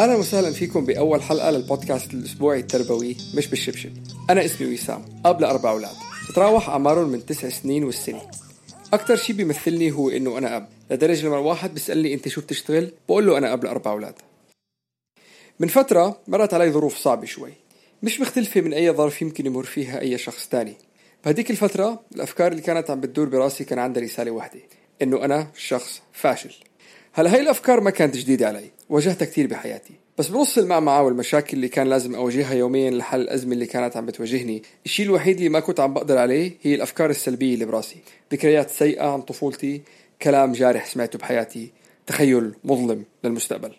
أهلا وسهلا فيكم بأول حلقة للبودكاست الأسبوعي التربوي مش بالشبشب. أنا اسمي وسام أب لأربع أولاد. تتراوح أعمارهم من تسع سنين والسنة. أكثر شيء بيمثلني هو إنه أنا أب. لدرجة لما الواحد بيسألني أنت شو بتشتغل؟ بقول له أنا أب لأربع أولاد. من فترة مرت علي ظروف صعبة شوي. مش مختلفة من أي ظرف يمكن يمر فيها أي شخص تاني. بهديك الفترة الأفكار اللي كانت عم بتدور براسي كان عندها رسالة واحدة إنه أنا شخص فاشل. هلا هاي الأفكار ما كانت جديدة علي واجهتها كثير بحياتي. بس بنص المعمعة والمشاكل اللي كان لازم أواجهها يوميا لحل الأزمة اللي كانت عم بتواجهني. الشيء الوحيد اللي ما كنت عم بقدر عليه هي الأفكار السلبية اللي براسي. ذكريات سيئة عن طفولتي كلام جارح سمعته بحياتي تخيل مظلم للمستقبل.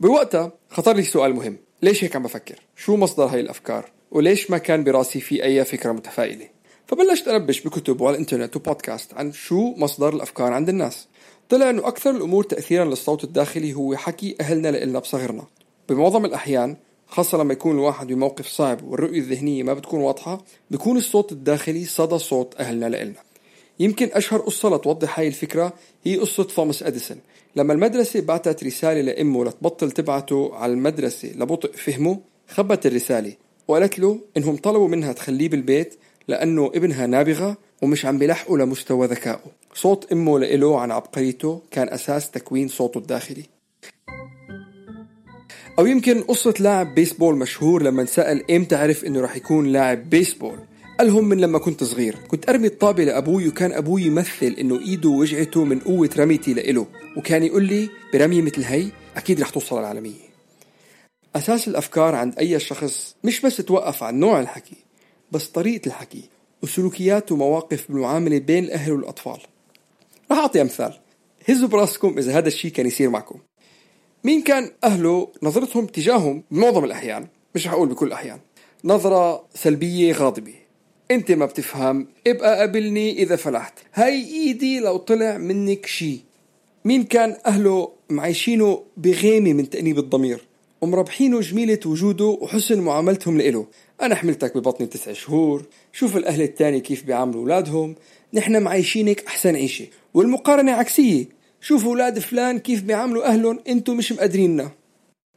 بوقتها خطر لي سؤال مهم ليش هيك عم بفكر؟ شو مصدر هاي الأفكار؟ وليش ما كان براسي في أي فكرة متفائلة؟ فبلشت أنبش بكتب وعلى الإنترنت وبودكاست عن شو مصدر الأفكار عند الناس. طلع انه أكثر الأمور تاثيرا للصوت الداخلي هو حكي أهلنا لنا بصغرنا. بمعظم الأحيان خاصة لما يكون الواحد بموقف صعب والرؤية الذهنية ما بتكون واضحة بيكون الصوت الداخلي صدى صوت أهلنا لإلنا. يمكن أشهر قصة لتوضح هاي الفكرة هي قصة توماس أديسون. لما المدرسة بعتت رسالة لأمه لتبطل تبعته على المدرسة لبطء فهمه خبت الرسالة وقالت له إنهم طلبوا منها تخليه بالبيت لأنه ابنها نابغة ومش عم بيلحقوا لمستوى ذكائه. صوت أمه لإله عن عبقريته كان أساس تكوين صوته الداخلي. أو يمكن قصة لاعب بيسبول مشهور لما انسأل إمتى عرف إنه رح يكون لاعب بيسبول؟ قالهم من لما كنت صغير. كنت أرمي الطابة لأبوي وكان أبوي يمثل إنه إيده وجعته من قوة رميتي لإله وكان يقول لي برمية مثل هي أكيد رح توصل العالمية أساس الأفكار عند أي شخص مش بس توقف عن نوع الحكي بس طريقة الحكي وسلوكيات ومواقف بالمعاملة بين الأهل والأطفال. رح أعطي أمثال. هزوا براسكم إذا هذا الشيء كان يصير معكم. مين كان أهله نظرتهم تجاههم بمعظم الأحيان؟ مش رح أقول بكل الأحيان. نظرة سلبية غاضبة. أنت ما بتفهم. ابقى قابلني إذا فلحت. هاي إيدي لو طلع منك شي مين كان أهله معيشينه بغيمة من تأنيب الضمير؟ ومربحينه جميلة وجوده وحسن معاملتهم لإله. أنا حملتك ببطني تسع شهور. شوف الأهل التاني كيف بيعاملوا أولادهم. نحن معيشينك أحسن عيشة. والمقارنة عكسية. شوفوا أولاد فلان كيف بيعاملوا أهلهم. أنتم مش مقدريننا.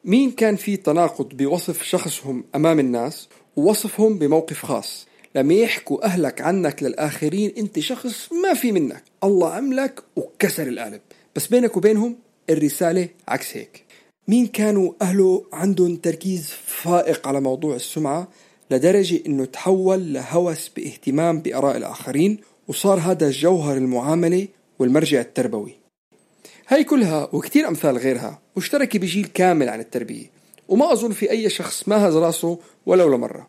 مين كان في تناقض بوصف شخصهم أمام الناس ووصفهم بموقف خاص؟ لما يحكوا أهلك عنك للآخرين. أنت شخص ما في منك. الله عملك وكسر القالب. بس بينك وبينهم الرسالة عكس هيك. مين كانوا أهله عندهم تركيز فائق على موضوع السمعة لدرجة أنه تحول لهوس باهتمام بآراء الآخرين وصار هذا جوهر المعاملة والمرجع التربوي. هاي كلها وكتير أمثال غيرها مشتركة بجيل كامل عن التربية وما أظن في أي شخص ما هز راسه ولو لمرة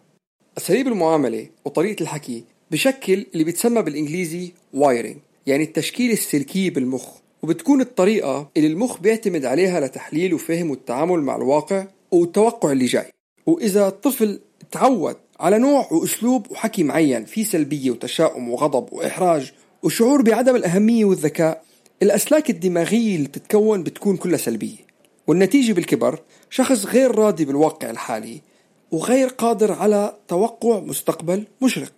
أساليب المعاملة وطريقة الحكي بشكل اللي بيتسمى بالإنجليزي وايرنج يعني التشكيل السلكي بالمخ. وبتكون الطريقة اللي المخ بيعتمد عليها لتحليل وفهم والتعامل مع الواقع والتوقع اللي جاي. وإذا الطفل تعود على نوع وأسلوب وحكي معين فيه سلبية وتشاؤم وغضب وإحراج وشعور بعدم الأهمية والذكاء الأسلاك الدماغية اللي بتتكون بتكون كلها سلبية. والنتيجة بالكبر شخص غير راضي بالواقع الحالي وغير قادر على توقع مستقبل مشرق.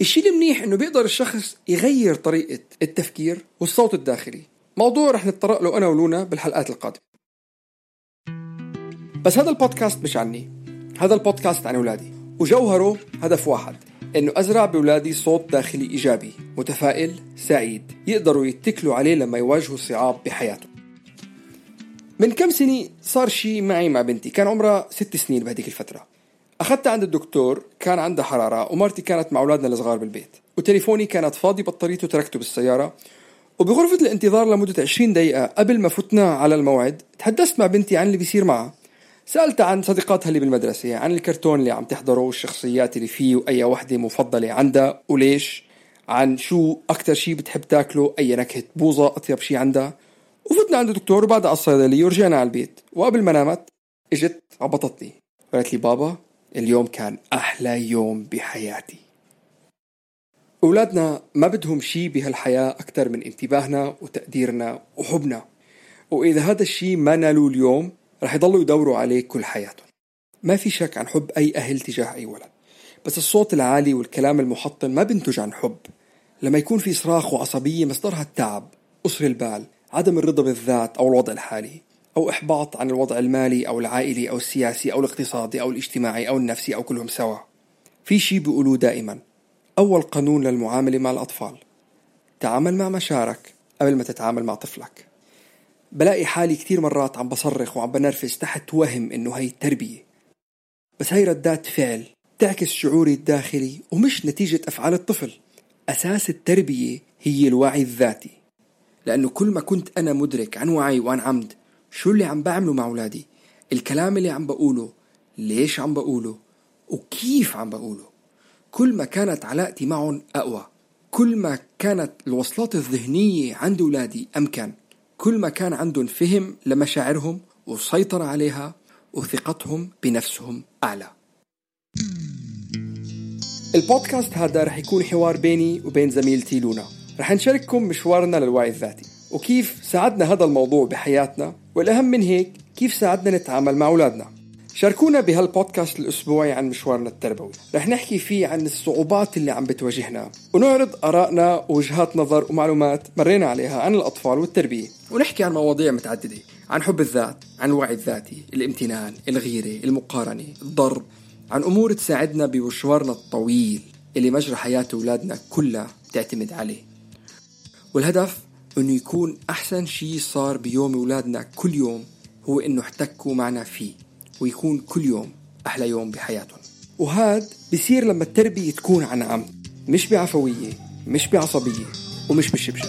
الشيء المنيح إنه بيقدر الشخص يغير طريقة التفكير والصوت الداخلي. موضوع رح نتطرق له أنا ولونا بالحلقات القادمة. بس هذا البودكاست مش عني. هذا البودكاست عن أولادي. وجوهره هدف واحد إنه أزرع بأولادي صوت داخلي إيجابي متفائل سعيد يقدروا يتكلوا عليه لما يواجهوا صعاب بحياتهم. من كم سنة صار شيء معي مع بنتي؟ كان عمرها ست سنين بهديك الفترة. أخذتها عند الدكتور كان عندها حرارة ومرتي كانت مع أولادنا الصغار بالبيت. وتليفوني كانت فاضي بطاريته تركته بالسيارة. وبغرفة الانتظار لمدة 20 دقيقة قبل ما فتنا على الموعد تحدثت مع بنتي عن اللي بيصير معها. سألتها عن صديقاتها اللي بالمدرسة عن الكرتون اللي عم تحضره والشخصيات اللي فيه وأي وحدة مفضلة عندها وليش؟ عن شو أكتر شي بتحب تاكله أي نكهة بوظة أطيب شي عندها. وفتنا عند الدكتور وبعدها على الصيدلية ورجعنا على البيت. وقبل ما نامت إجت عبطتني. قالت لي بابا اليوم كان أحلى يوم بحياتي. أولادنا ما بدهم شي بهالحياة أكثر من انتباهنا وتقديرنا وحبنا. وإذا هذا الشي ما نالوه اليوم رح يضلوا يدوروا عليه كل حياتهم. ما في شك عن حب أي أهل تجاه أي ولد. بس الصوت العالي والكلام المحطم ما بينتج عن حب. لما يكون في صراخ وعصبية مصدرها التعب قصر البال عدم الرضا بالذات أو الوضع الحالي أو إحباط عن الوضع المالي أو العائلي أو السياسي أو الاقتصادي أو الاجتماعي أو النفسي أو كلهم سوا. في شي بيقولوه دائما أول قانون للمعاملة مع الأطفال. تعامل مع مشاعرك قبل ما تتعامل مع طفلك. بلاقي حالي كثير مرات عم بصرخ وعم بنرفز تحت وهم إنه هي التربية بس هي ردات فعل تعكس شعوري الداخلي ومش نتيجة أفعال الطفل. أساس التربية هي الوعي الذاتي. لأنه كل ما كنت أنا مدرك عن وعي وعن عمد شو اللي عم بعمله مع أولادي الكلام اللي عم بقوله ليش عم بقوله وكيف عم بقوله. كل ما كانت علاقتي معهم أقوى. كل ما كانت الوصلات الذهنية عند أولادي أمكن. كل ما كان عندهم فهم لمشاعرهم وسيطرة عليها وثقتهم بنفسهم أعلى. البودكاست هذا رح يكون حوار بيني وبين زميلتي لونا. رح نشارككم مشوارنا للوعي الذاتي. وكيف ساعدنا هذا الموضوع بحياتنا. والأهم من هيك كيف ساعدنا نتعامل مع أولادنا. شاركونا بهالبودكاست الأسبوعي عن مشوارنا التربوي. رح نحكي فيه عن الصعوبات اللي عم بتواجهنا ونعرض آرائنا ووجهات نظر ومعلومات مرينا عليها عن الأطفال والتربية. ونحكي عن مواضيع متعددة عن حب الذات عن الوعي الذاتي الامتنان الغيرة المقارنة الضرب عن أمور تساعدنا بمشوارنا الطويل اللي مجرى حياة أولادنا كلها تعتمد عليه. والهدف إنه يكون أحسن شيء صار بيوم أولادنا كل يوم هو إنه احتكوا معنا فيه. ويكون كل يوم أحلى يوم بحياتهم. وهذا بصير لما التربية تكون عن عمد مش بعفوية مش بعصبية ومش بالشبشب.